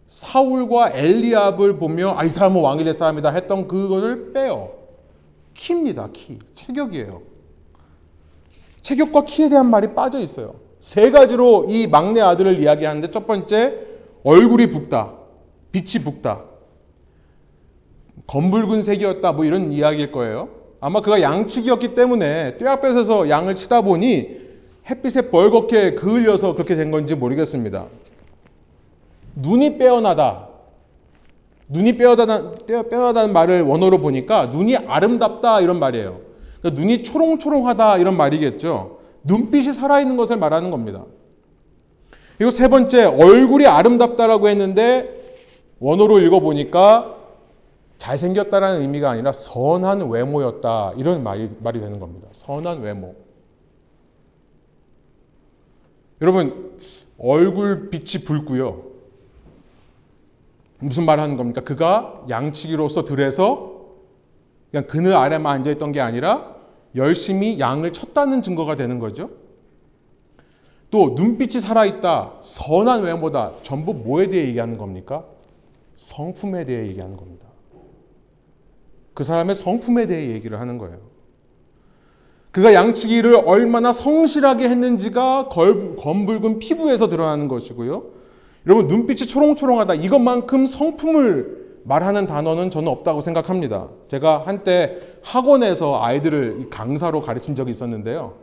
사울과 엘리압을 보며 아, 이 사람은 왕이 될 사람이다 했던 그것을 빼요. 키입니다. 키. 체격이에요. 체격과 키에 대한 말이 빠져 있어요. 세 가지로 이 막내 아들을 이야기하는데 첫 번째 얼굴이 붓다. 빛이 붓다. 검붉은 색이었다. 뭐 이런 이야기일 거예요. 아마 그가 양치기였기 때문에 떼앞에서 양을 치다 보니 햇빛에 벌겋게 그을려서 그렇게 된 건지 모르겠습니다. 눈이 빼어나다. 눈이 빼어나다, 빼어나다는 말을 원어로 보니까 눈이 아름답다 이런 말이에요. 그러니까 눈이 초롱초롱하다 이런 말이겠죠. 눈빛이 살아있는 것을 말하는 겁니다. 그리고 세 번째, 얼굴이 아름답다라고 했는데 원어로 읽어보니까 잘생겼다라는 의미가 아니라 선한 외모였다. 이런 말이, 말이 되는 겁니다. 선한 외모. 여러분, 얼굴 빛이 붉고요. 무슨 말 하는 겁니까? 그가 양치기로서 들에서 그냥 그늘 아래만 앉아있던 게 아니라 열심히 양을 쳤다는 증거가 되는 거죠. 또 눈빛이 살아있다, 선한 외모다, 전부 뭐에 대해 얘기하는 겁니까? 성품에 대해 얘기하는 겁니다. 그 사람의 성품에 대해 얘기를 하는 거예요. 그가 양치기를 얼마나 성실하게 했는지가 검붉은 피부에서 드러나는 것이고요. 여러분 눈빛이 초롱초롱하다 이것만큼 성품을 말하는 단어는 저는 없다고 생각합니다. 제가 한때 학원에서 아이들을 강사로 가르친 적이 있었는데요.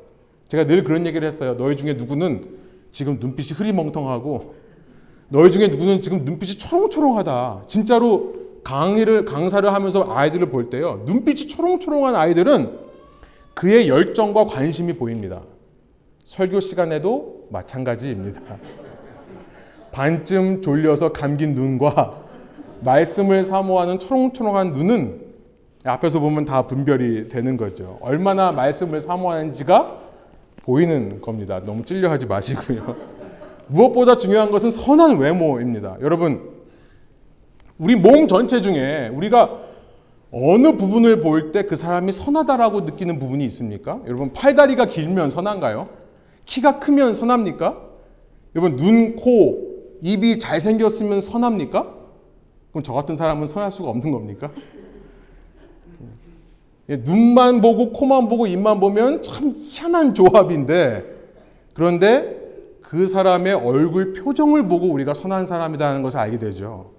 제가 늘 그런 얘기를 했어요. 너희 중에 누구는 지금 눈빛이 흐리멍텅하고 너희 중에 누구는 지금 눈빛이 초롱초롱하다. 진짜로 강의를 강사를 하면서 아이들을 볼 때요. 눈빛이 초롱초롱한 아이들은 그의 열정과 관심이 보입니다. 설교 시간에도 마찬가지입니다. 반쯤 졸려서 감긴 눈과 말씀을 사모하는 초롱초롱한 눈은 앞에서 보면 다 분별이 되는 거죠. 얼마나 말씀을 사모하는지가 보이는 겁니다. 너무 찔려하지 마시고요. 무엇보다 중요한 것은 선한 외모입니다. 여러분, 우리 몸 전체 중에 우리가 어느 부분을 볼때그 사람이 선하다라고 느끼는 부분이 있습니까? 여러분, 팔다리가 길면 선한가요? 키가 크면 선합니까? 여러분, 눈, 코, 입이 잘생겼으면 선합니까? 그럼 저 같은 사람은 선할 수가 없는 겁니까? 예, 눈만 보고 코만 보고 입만 보면 참 희한한 조합인데 그런데 그 사람의 얼굴 표정을 보고 우리가 선한 사람이라는 것을 알게 되죠.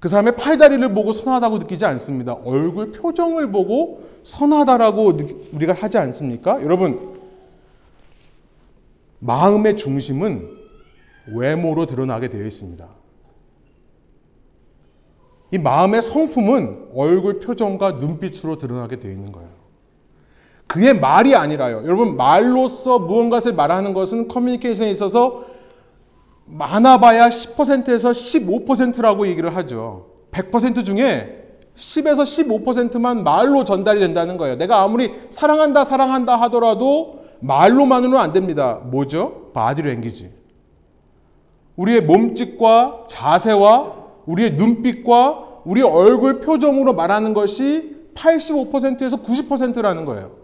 그 사람의 팔다리를 보고 선하다고 느끼지 않습니다. 얼굴 표정을 보고 선하다라고 우리가 하지 않습니까? 여러분, 마음의 중심은 외모로 드러나게 되어 있습니다. 이 마음의 성품은 얼굴 표정과 눈빛으로 드러나게 되어 있는 거예요. 그의 말이 아니라요. 여러분, 말로써 무언가를 말하는 것은 커뮤니케이션에 있어서 많아봐야 10%에서 15%라고 얘기를 하죠. 100% 중에 10에서 15%만 말로 전달이 된다는 거예요. 내가 아무리 사랑한다, 사랑한다 하더라도 말로만으로는 안 됩니다. 뭐죠? 바디 랭귀지. 우리의 몸짓과 자세와 우리의 눈빛과 우리 얼굴 표정으로 말하는 것이 85%에서 90%라는 거예요.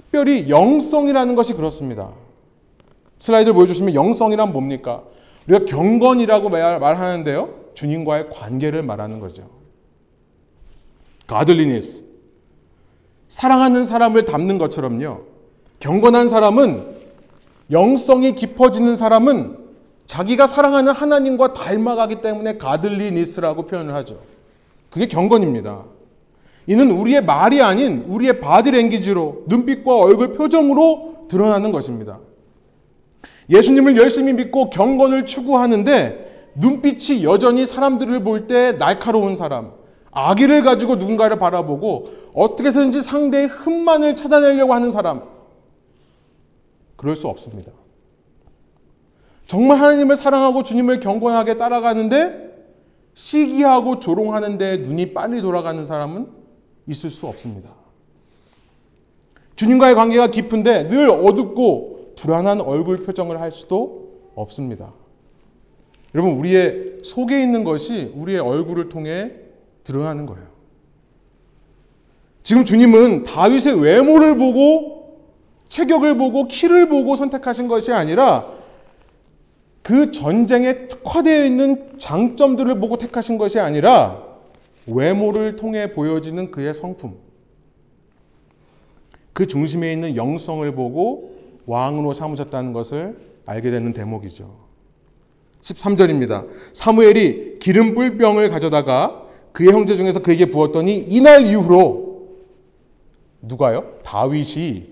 특별히 영성이라는 것이 그렇습니다. 슬라이드 보여주시면 영성이란 뭡니까? 우리가 경건이라고 말 하는데요. 주님과의 관계를 말하는 거죠. 가들리니스. 사랑하는 사람을 닮는 것처럼요. 경건한 사람은 영성이 깊어지는 사람은 자기가 사랑하는 하나님과 닮아가기 때문에 godliness라고 표현을 하죠. 그게 경건입니다. 이는 우리의 말이 아닌 우리의 바디랭귀지로 눈빛과 얼굴 표정으로 드러나는 것입니다. 예수님을 열심히 믿고 경건을 추구하는데 눈빛이 여전히 사람들을 볼 때 날카로운 사람, 악의를 가지고 누군가를 바라보고 어떻게 해서든지 상대의 흠만을 찾아내려고 하는 사람, 그럴 수 없습니다. 정말 하나님을 사랑하고 주님을 경건하게 따라가는데 시기하고 조롱하는데 눈이 빨리 돌아가는 사람은 있을 수 없습니다. 주님과의 관계가 깊은데 늘 어둡고 불안한 얼굴 표정을 할 수도 없습니다. 여러분, 우리의 속에 있는 것이 우리의 얼굴을 통해 드러나는 거예요. 지금 주님은 다윗의 외모를 보고 체격을 보고 키를 보고 선택하신 것이 아니라 그 전쟁에 특화되어 있는 장점들을 보고 택하신 것이 아니라 외모를 통해 보여지는 그의 성품. 그 중심에 있는 영성을 보고 왕으로 삼으셨다는 것을 알게 되는 대목이죠. 13절입니다. 사무엘이 기름 뿔병을 가져다가 그의 형제 중에서 그에게 부었더니 이날 이후로 누가요? 다윗이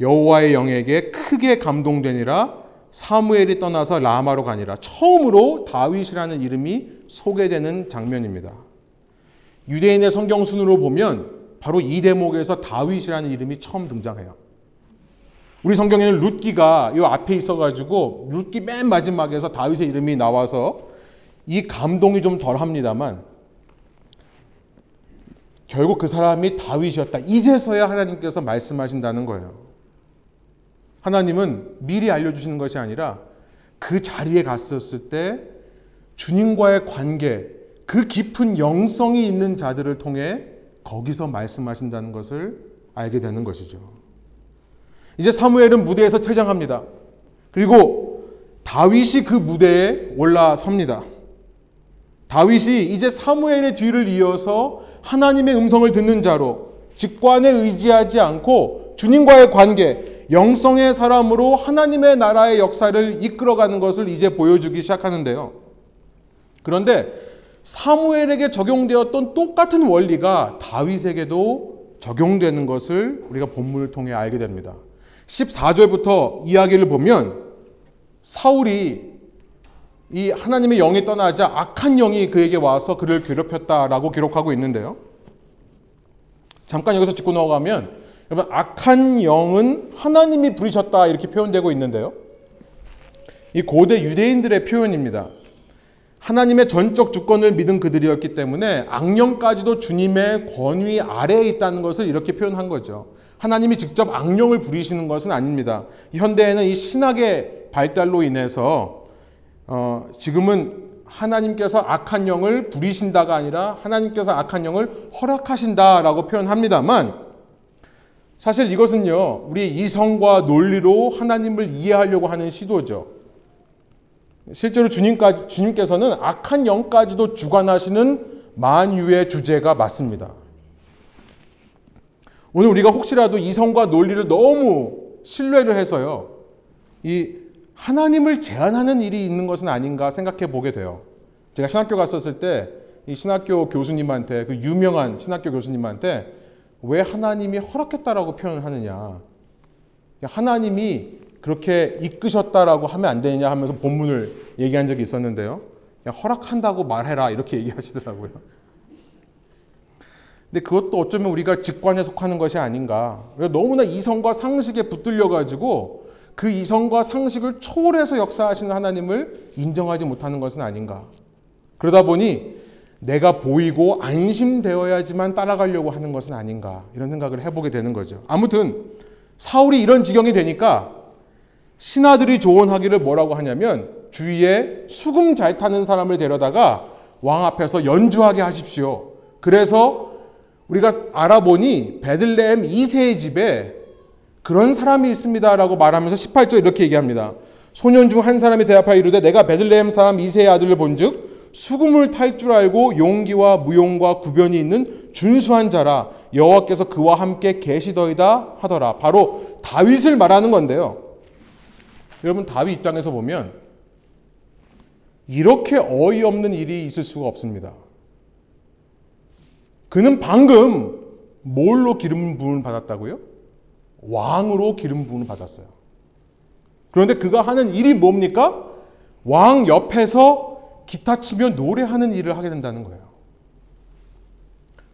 여호와의 영에게 크게 감동되니라 사무엘이 떠나서 라마로 가니라. 처음으로 다윗이라는 이름이 소개되는 장면입니다. 유대인의 성경 순으로 보면 바로 이 대목에서 다윗이라는 이름이 처음 등장해요. 우리 성경에는 룻기가 이 앞에 있어가지고 룻기 맨 마지막에서 다윗의 이름이 나와서 이 감동이 좀 덜합니다만 결국 그 사람이 다윗이었다. 이제서야 하나님께서 말씀하신다는 거예요. 하나님은 미리 알려주시는 것이 아니라 그 자리에 갔었을 때 주님과의 관계, 그 깊은 영성이 있는 자들을 통해 거기서 말씀하신다는 것을 알게 되는 것이죠. 이제 사무엘은 무대에서 퇴장합니다. 그리고 다윗이 그 무대에 올라섭니다. 다윗이 이제 사무엘의 뒤를 이어서 하나님의 음성을 듣는 자로 직관에 의지하지 않고 주님과의 관계, 영성의 사람으로 하나님의 나라의 역사를 이끌어가는 것을 이제 보여주기 시작하는데요. 그런데 사무엘에게 적용되었던 똑같은 원리가 다윗에게도 적용되는 것을 우리가 본문을 통해 알게 됩니다. 14절부터 이야기를 보면 사울이 이 하나님의 영이 떠나자 악한 영이 그에게 와서 그를 괴롭혔다라고 기록하고 있는데요. 잠깐 여기서 짚고 넘어가면 여러분 악한 영은 하나님이 부리셨다 이렇게 표현되고 있는데요. 이 고대 유대인들의 표현입니다. 하나님의 전적 주권을 믿은 그들이었기 때문에 악령까지도 주님의 권위 아래에 있다는 것을 이렇게 표현한 거죠. 하나님이 직접 악령을 부리시는 것은 아닙니다. 현대에는 이 신학의 발달로 인해서 어, 지금은 하나님께서 악한 영을 부리신다가 아니라 하나님께서 악한 영을 허락하신다라고 표현합니다만 사실 이것은요, 우리 이성과 논리로 하나님을 이해하려고 하는 시도죠. 실제로 주님까지, 주님께서는 악한 영까지도 주관하시는 만유의 주제가 맞습니다. 오늘 우리가 혹시라도 이성과 논리를 너무 신뢰를 해서요, 이 하나님을 제한하는 일이 있는 것은 아닌가 생각해 보게 돼요. 제가 신학교 갔었을 때, 이 신학교 교수님한테, 그 유명한 신학교 교수님한테 왜 하나님이 허락했다라고 표현을 하느냐. 하나님이 그렇게 이끄셨다라고 하면 안 되느냐 하면서 본문을 얘기한 적이 있었는데요. 허락한다고 말해라 이렇게 얘기하시더라고요. 근데 그것도 어쩌면 우리가 직관에 속하는 것이 아닌가. 너무나 이성과 상식에 붙들려 가지고 그 이성과 상식을 초월해서 역사하시는 하나님을 인정하지 못하는 것은 아닌가. 그러다 보니 내가 보이고 안심되어야지만 따라가려고 하는 것은 아닌가. 이런 생각을 해보게 되는 거죠. 아무튼 사울이 이런 지경이 되니까 신하들이 조언하기를 뭐라고 하냐면 주위에 수금 잘 타는 사람을 데려다가 왕 앞에서 연주하게 하십시오. 그래서 우리가 알아보니 베들레헴 2세의 집에 그런 사람이 있습니다라고 말하면서 18절 이렇게 얘기합니다. 소년 중 한 사람이 대답하여 이르되 내가 베들레헴 사람 2세의 아들을 본즉 수금을 탈 줄 알고 용기와 무용과 구변이 있는 준수한 자라 여호와께서 그와 함께 계시더이다 하더라. 바로 다윗을 말하는 건데요. 여러분 다윗 입장에서 보면 이렇게 어이없는 일이 있을 수가 없습니다. 그는 방금 뭘로 기름 부음을 받았다고요? 왕으로 기름 부음을 받았어요. 그런데 그가 하는 일이 뭡니까? 왕 옆에서 기타 치며 노래하는 일을 하게 된다는 거예요.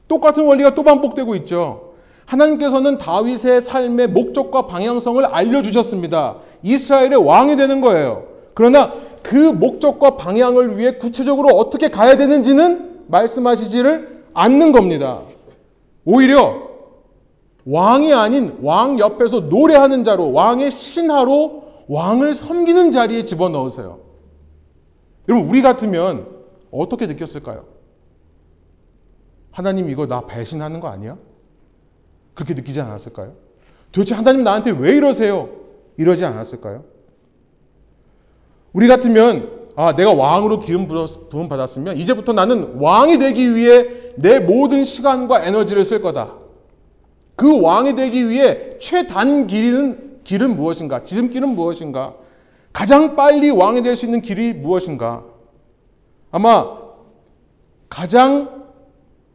똑같은 원리가 또 반복되고 있죠. 하나님께서는 다윗의 삶의 목적과 방향성을 알려주셨습니다. 이스라엘의 왕이 되는 거예요. 그러나 그 목적과 방향을 위해 구체적으로 어떻게 가야 되는지는 말씀하시지를 않는 겁니다. 오히려 왕이 아닌 왕 옆에서 노래하는 자로 왕의 신하로 왕을 섬기는 자리에 집어넣으세요. 여러분 우리 같으면 어떻게 느꼈을까요? 하나님 이거 나 배신하는 거 아니야? 그렇게 느끼지 않았을까요? 도대체 하나님 나한테 왜 이러세요? 이러지 않았을까요? 우리 같으면 아, 내가 왕으로 기름 부음 받았으면 이제부터 나는 왕이 되기 위해 내 모든 시간과 에너지를 쓸 거다. 그 왕이 되기 위해 최단 길은 길은 무엇인가? 지름길은 무엇인가? 가장 빨리 왕이 될 수 있는 길이 무엇인가? 아마 가장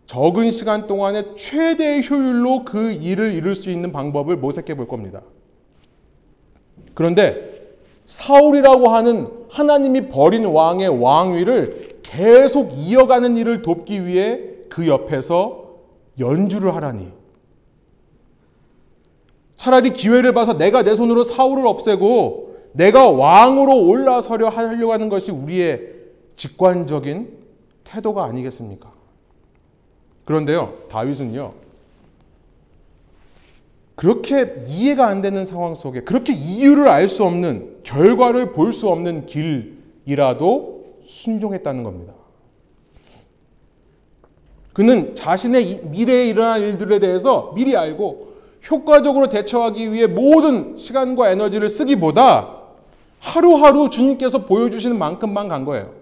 적은 시간 동안에 최대 효율로 그 일을 이룰 수 있는 방법을 모색해 볼 겁니다. 그런데 사울이라고 하는 하나님이 버린 왕의 왕위를 계속 이어가는 일을 돕기 위해 그 옆에서 연주를 하라니. 차라리 기회를 봐서 내가 내 손으로 사울을 없애고 내가 왕으로 올라서려 하려고 하는 것이 우리의 직관적인 태도가 아니겠습니까? 그런데요, 다윗은요, 그렇게 이해가 안 되는 상황 속에 그렇게 이유를 알 수 없는 결과를 볼 수 없는 길이라도 순종했다는 겁니다. 그는 자신의 미래에 일어날 일들에 대해서 미리 알고 효과적으로 대처하기 위해 모든 시간과 에너지를 쓰기보다 하루하루 주님께서 보여주시는 만큼만 간 거예요.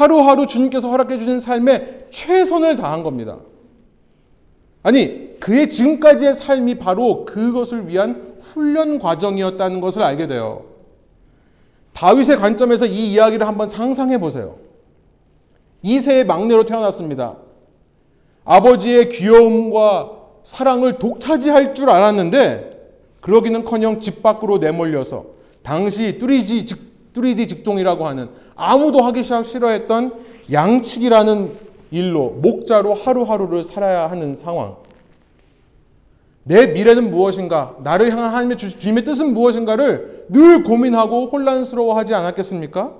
하루하루 주님께서 허락해 주신 삶에 최선을 다한 겁니다. 아니, 그의 지금까지의 삶이 바로 그것을 위한 훈련 과정이었다는 것을 알게 돼요. 다윗의 관점에서 이 이야기를 한번 상상해 보세요. 이세의 막내로 태어났습니다. 아버지의 귀여움과 사랑을 독차지할 줄 알았는데 그러기는커녕 집 밖으로 내몰려서 당시 뚜리지 직, 뚜리디 직종이라고 하는 아무도 하기 싫어했던 양치기라는 일로 목자로 하루하루를 살아야 하는 상황. 내 미래는 무엇인가? 나를 향한 하나님의 주님의 뜻은 무엇인가를 늘 고민하고 혼란스러워하지 않았겠습니까?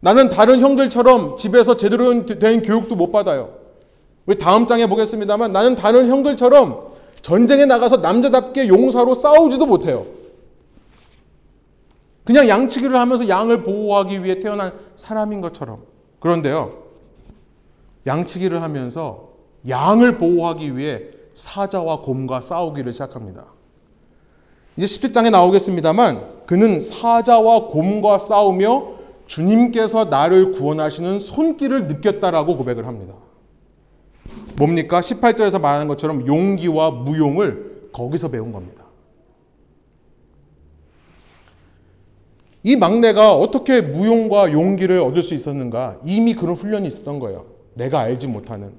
나는 다른 형들처럼 집에서 제대로 된 교육도 못 받아요. 우리 다음 장에 보겠습니다만 나는 다른 형들처럼 전쟁에 나가서 남자답게 용사로 싸우지도 못해요. 그냥 양치기를 하면서 양을 보호하기 위해 태어난 사람인 것처럼. 그런데요. 양치기를 하면서 양을 보호하기 위해 사자와 곰과 싸우기를 시작합니다. 이제 17장에 나오겠습니다만 그는 사자와 곰과 싸우며 주님께서 나를 구원하시는 손길을 느꼈다라고 고백을 합니다. 뭡니까? 18절에서 말하는 것처럼 용기와 무용을 거기서 배운 겁니다. 이 막내가 어떻게 무용과 용기를 얻을 수 있었는가? 이미 그런 훈련이 있었던 거예요. 내가 알지 못하는.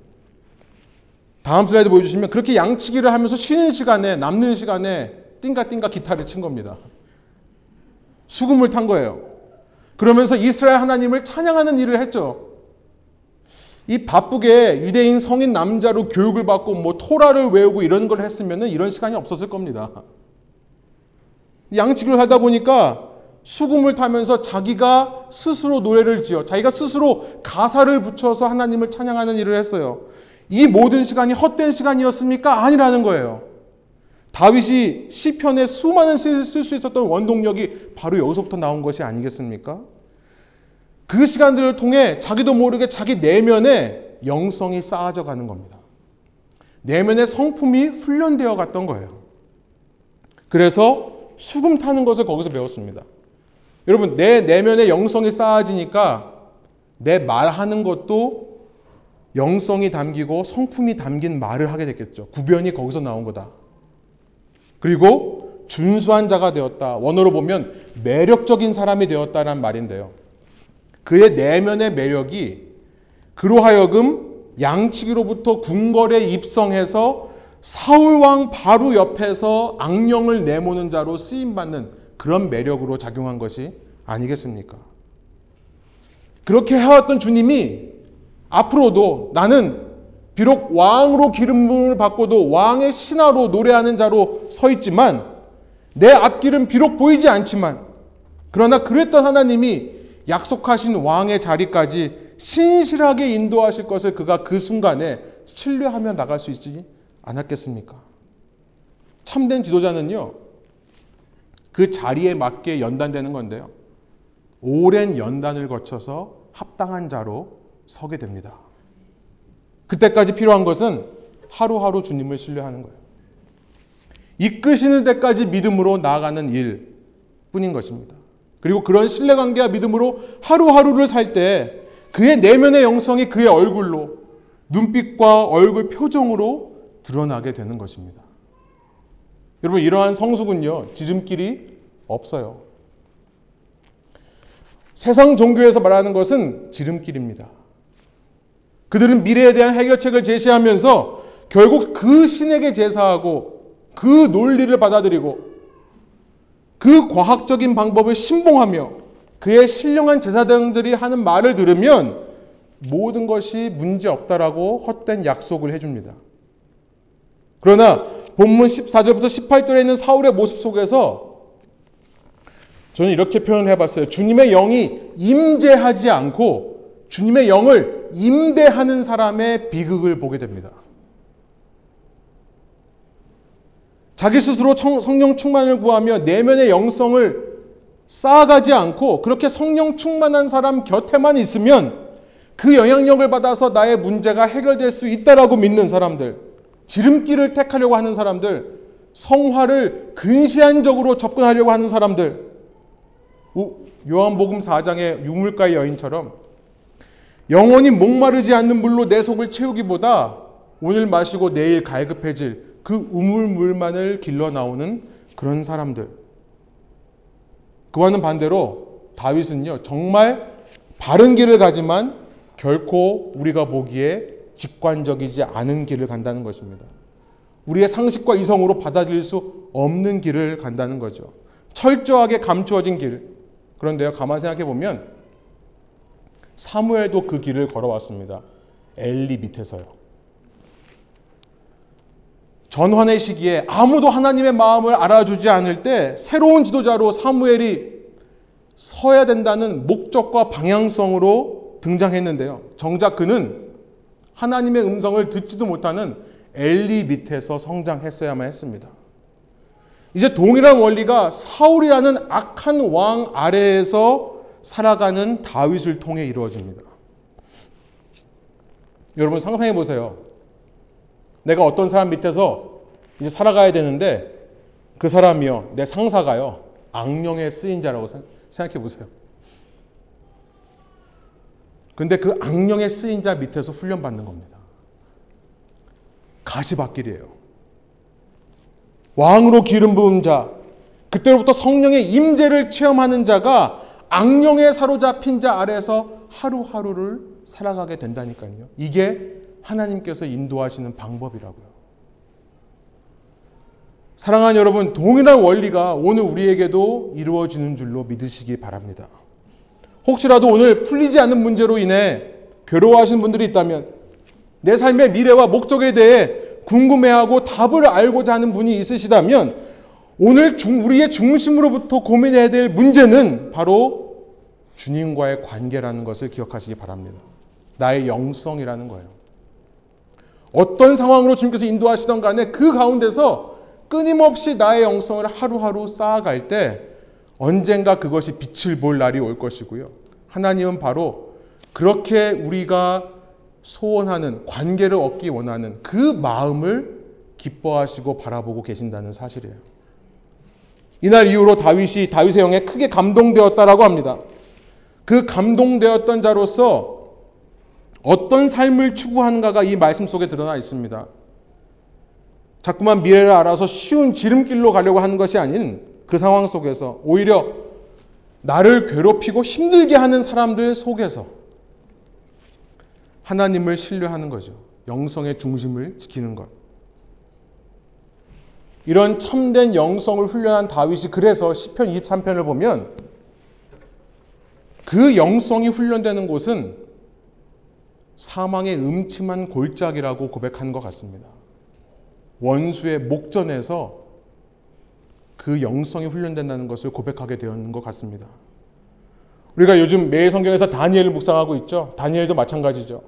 다음 슬라이드 보여주시면 그렇게 양치기를 하면서 쉬는 시간에 남는 시간에 띵가띵가 기타를 친 겁니다. 수금을 탄 거예요. 그러면서 이스라엘 하나님을 찬양하는 일을 했죠. 이 바쁘게 유대인 성인 남자로 교육을 받고 뭐 토라를 외우고 이런 걸 했으면 이런 시간이 없었을 겁니다. 양치기를 하다 보니까 수금을 타면서 자기가 스스로 노래를 지어 자기가 스스로 가사를 붙여서 하나님을 찬양하는 일을 했어요. 이 모든 시간이 헛된 시간이었습니까? 아니라는 거예요. 다윗이 시편에 수많은 쓸 수 있었던 원동력이 바로 여기서부터 나온 것이 아니겠습니까? 그 시간들을 통해 자기도 모르게 자기 내면에 영성이 쌓아져 가는 겁니다. 내면의 성품이 훈련되어 갔던 거예요. 그래서 수금 타는 것을 거기서 배웠습니다. 여러분, 내 내면의 영성이 쌓아지니까 내 말하는 것도 영성이 담기고 성품이 담긴 말을 하게 됐겠죠. 구변이 거기서 나온 거다. 그리고 준수한 자가 되었다. 원어로 보면 매력적인 사람이 되었다는 말인데요. 그의 내면의 매력이 그로 하여금 양치기로부터 궁궐에 입성해서 사울왕 바로 옆에서 악령을 내모는 자로 쓰임받는 그런 매력으로 작용한 것이 아니겠습니까? 그렇게 해왔던 주님이 앞으로도 나는 비록 왕으로 기름 부음을 받고도 왕의 신하로 노래하는 자로 서 있지만 내 앞길은 비록 보이지 않지만 그러나 그랬던 하나님이 약속하신 왕의 자리까지 신실하게 인도하실 것을 그가 그 순간에 신뢰하며 나갈 수 있지 않았겠습니까? 참된 지도자는요, 그 자리에 맞게 연단되는 건데요. 오랜 연단을 거쳐서 합당한 자로 서게 됩니다. 그때까지 필요한 것은 하루하루 주님을 신뢰하는 거예요. 이끄시는 데까지 믿음으로 나아가는 일 뿐인 것입니다. 그리고 그런 신뢰관계와 믿음으로 하루하루를 살 때 그의 내면의 영성이 그의 얼굴로 눈빛과 얼굴 표정으로 드러나게 되는 것입니다. 여러분 이러한 성숙은요 지름길이 없어요. 세상 종교에서 말하는 것은 지름길입니다. 그들은 미래에 대한 해결책을 제시하면서 결국 그 신에게 제사하고 그 논리를 받아들이고 그 과학적인 방법을 신봉하며 그의 신령한 제사장들이 하는 말을 들으면 모든 것이 문제 없다라고 헛된 약속을 해줍니다. 그러나 본문 14절부터 18절에 있는 사울의 모습 속에서 저는 이렇게 표현을 해봤어요. 주님의 영이 임재하지 않고 주님의 영을 임대하는 사람의 비극을 보게 됩니다. 자기 스스로 성령 충만을 구하며 내면의 영성을 쌓아가지 않고 그렇게 성령 충만한 사람 곁에만 있으면 그 영향력을 받아서 나의 문제가 해결될 수 있다라고 믿는 사람들, 지름길을 택하려고 하는 사람들, 성화를 근시안적으로 접근하려고 하는 사람들, 요한복음 4장의 유물가의 여인처럼 영원히 목마르지 않는 물로 내 속을 채우기보다 오늘 마시고 내일 갈급해질 그 우물물만을 길러 나오는 그런 사람들. 그와는 반대로 다윗은요, 정말 바른 길을 가지만 결코 우리가 보기에 직관적이지 않은 길을 간다는 것입니다. 우리의 상식과 이성으로 받아들일 수 없는 길을 간다는 거죠. 철저하게 감추어진 길. 그런데요, 가만 생각해 보면 사무엘도 그 길을 걸어왔습니다. 엘리 밑에서요. 전환의 시기에 아무도 하나님의 마음을 알아주지 않을 때 새로운 지도자로 사무엘이 서야 된다는 목적과 방향성으로 등장했는데요. 정작 그는 하나님의 음성을 듣지도 못하는 엘리 밑에서 성장했어야만 했습니다. 이제 동일한 원리가 사울이라는 악한 왕 아래에서 살아가는 다윗을 통해 이루어집니다. 여러분 상상해 보세요. 내가 어떤 사람 밑에서 이제 살아가야 되는데 그 사람이요, 내 상사가요, 악령에 쓰인 자라고 생각해 보세요. 근데 그 악령에 쓰인 자 밑에서 훈련받는 겁니다. 가시밭길이에요. 왕으로 기름 부은 자, 그때로부터 성령의 임재를 체험하는 자가 악령에 사로잡힌 자 아래에서 하루하루를 살아가게 된다니까요. 이게 하나님께서 인도하시는 방법이라고요. 사랑하는 여러분, 동일한 원리가 오늘 우리에게도 이루어지는 줄로 믿으시기 바랍니다. 혹시라도 오늘 풀리지 않는 문제로 인해 괴로워하시는 분들이 있다면 내 삶의 미래와 목적에 대해 궁금해하고 답을 알고자 하는 분이 있으시다면 오늘 중, 우리의 중심으로부터 고민해야 될 문제는 바로 주님과의 관계라는 것을 기억하시기 바랍니다. 나의 영성이라는 거예요. 어떤 상황으로 주님께서 인도하시던 간에 그 가운데서 끊임없이 나의 영성을 하루하루 쌓아갈 때 언젠가 그것이 빛을 볼 날이 올 것이고요. 하나님은 바로 그렇게 우리가 소원하는 관계를 얻기 원하는 그 마음을 기뻐하시고 바라보고 계신다는 사실이에요. 이날 이후로 다윗이 다윗의 영에 크게 감동되었다라고 합니다. 그 감동되었던 자로서 어떤 삶을 추구하는가가 이 말씀 속에 드러나 있습니다. 자꾸만 미래를 알아서 쉬운 지름길로 가려고 하는 것이 아닌 그 상황 속에서 오히려 나를 괴롭히고 힘들게 하는 사람들 속에서 하나님을 신뢰하는 거죠. 영성의 중심을 지키는 것. 이런 참된 영성을 훈련한 다윗이 그래서 시편 23편을 보면 그 영성이 훈련되는 곳은 사망의 음침한 골짜기라고 고백한 것 같습니다. 원수의 목전에서 그 영성이 훈련된다는 것을 고백하게 되었는 것 같습니다. 우리가 요즘 매 성경에서 다니엘을 묵상하고 있죠. 다니엘도 마찬가지죠.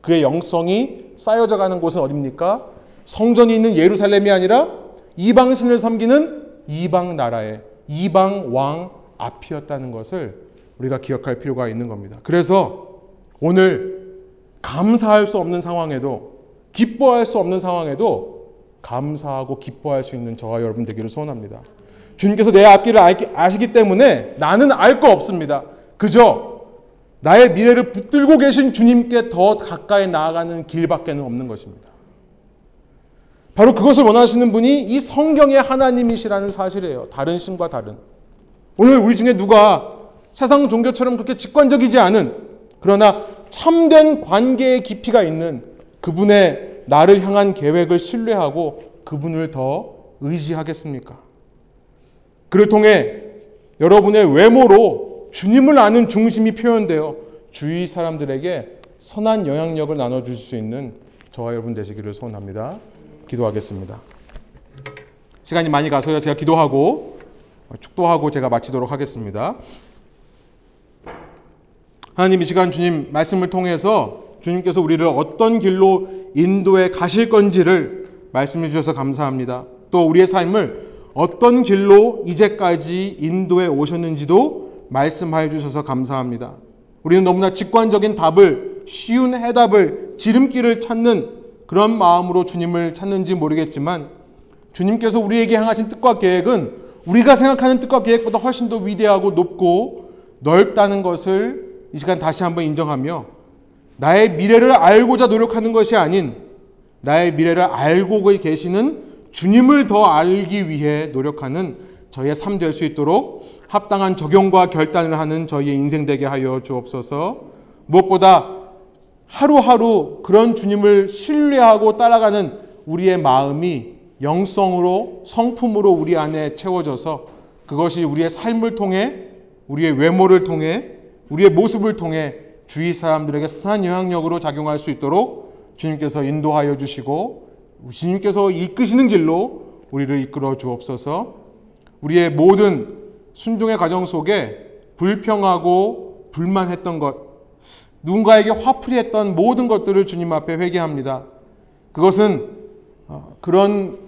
그의 영성이 쌓여져 가는 곳은 어딥니까? 성전이 있는 예루살렘이 아니라 이방신을 섬기는 이방 나라의 이방 왕 앞이었다는 것을 우리가 기억할 필요가 있는 겁니다. 그래서 오늘 감사할 수 없는 상황에도 기뻐할 수 없는 상황에도 감사하고 기뻐할 수 있는 저와 여러분 되기를 소원합니다. 주님께서 내 앞길을 아시기 때문에 나는 알 거 없습니다. 그저 나의 미래를 붙들고 계신 주님께 더 가까이 나아가는 길밖에는 없는 것입니다. 바로 그것을 원하시는 분이 이 성경의 하나님이시라는 사실이에요. 다른 신과 다른. 오늘 우리 중에 누가 세상 종교처럼 그렇게 직관적이지 않은 그러나 참된 관계의 깊이가 있는 그분의 나를 향한 계획을 신뢰하고 그분을 더 의지하겠습니까? 그를 통해 여러분의 외모로 주님을 아는 중심이 표현되어 주위 사람들에게 선한 영향력을 나눠줄 수 있는 저와 여러분 되시기를 소원합니다. 기도하겠습니다. 시간이 많이 가서요. 제가 기도하고 축도하고 제가 마치도록 하겠습니다. 하나님 이 시간 주님 말씀을 통해서 주님께서 우리를 어떤 길로 인도에 가실 건지를 말씀해 주셔서 감사합니다. 또 우리의 삶을 어떤 길로 이제까지 인도에 오셨는지도 말씀하여 주셔서 감사합니다. 우리는 너무나 직관적인 답을 쉬운 해답을 지름길을 찾는 그런 마음으로 주님을 찾는지 모르겠지만 주님께서 우리에게 향하신 뜻과 계획은 우리가 생각하는 뜻과 계획보다 훨씬 더 위대하고 높고 넓다는 것을 이 시간 다시 한번 인정하며 나의 미래를 알고자 노력하는 것이 아닌 나의 미래를 알고 계시는 주님을 더 알기 위해 노력하는 저희의 삶 될 수 있도록 합당한 적용과 결단을 하는 저희의 인생 되게 하여 주옵소서. 무엇보다 하루하루 그런 주님을 신뢰하고 따라가는 우리의 마음이 영성으로 성품으로 우리 안에 채워져서 그것이 우리의 삶을 통해 우리의 외모를 통해 우리의 모습을 통해 주위 사람들에게 선한 영향력으로 작용할 수 있도록 주님께서 인도하여 주시고 주님께서 이끄시는 길로 우리를 이끌어 주옵소서. 우리의 모든 순종의 과정 속에 불평하고 불만했던 것, 누군가에게 화풀이했던 모든 것들을 주님 앞에 회개합니다. 그것은 어, 그런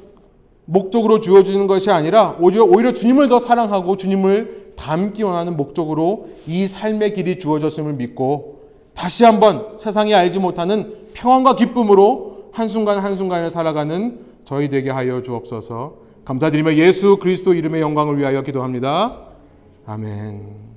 목적으로 주어지는 것이 아니라 오히려, 오히려 주님을 더 사랑하고 주님을 닮기 원하는 목적으로 이 삶의 길이 주어졌음을 믿고 다시 한번 세상이 알지 못하는 평안과 기쁨으로 한순간 한순간을 살아가는 저희 되게 하여 주옵소서 감사드리며 예수 그리스도 이름의 영광을 위하여 기도합니다. 아멘.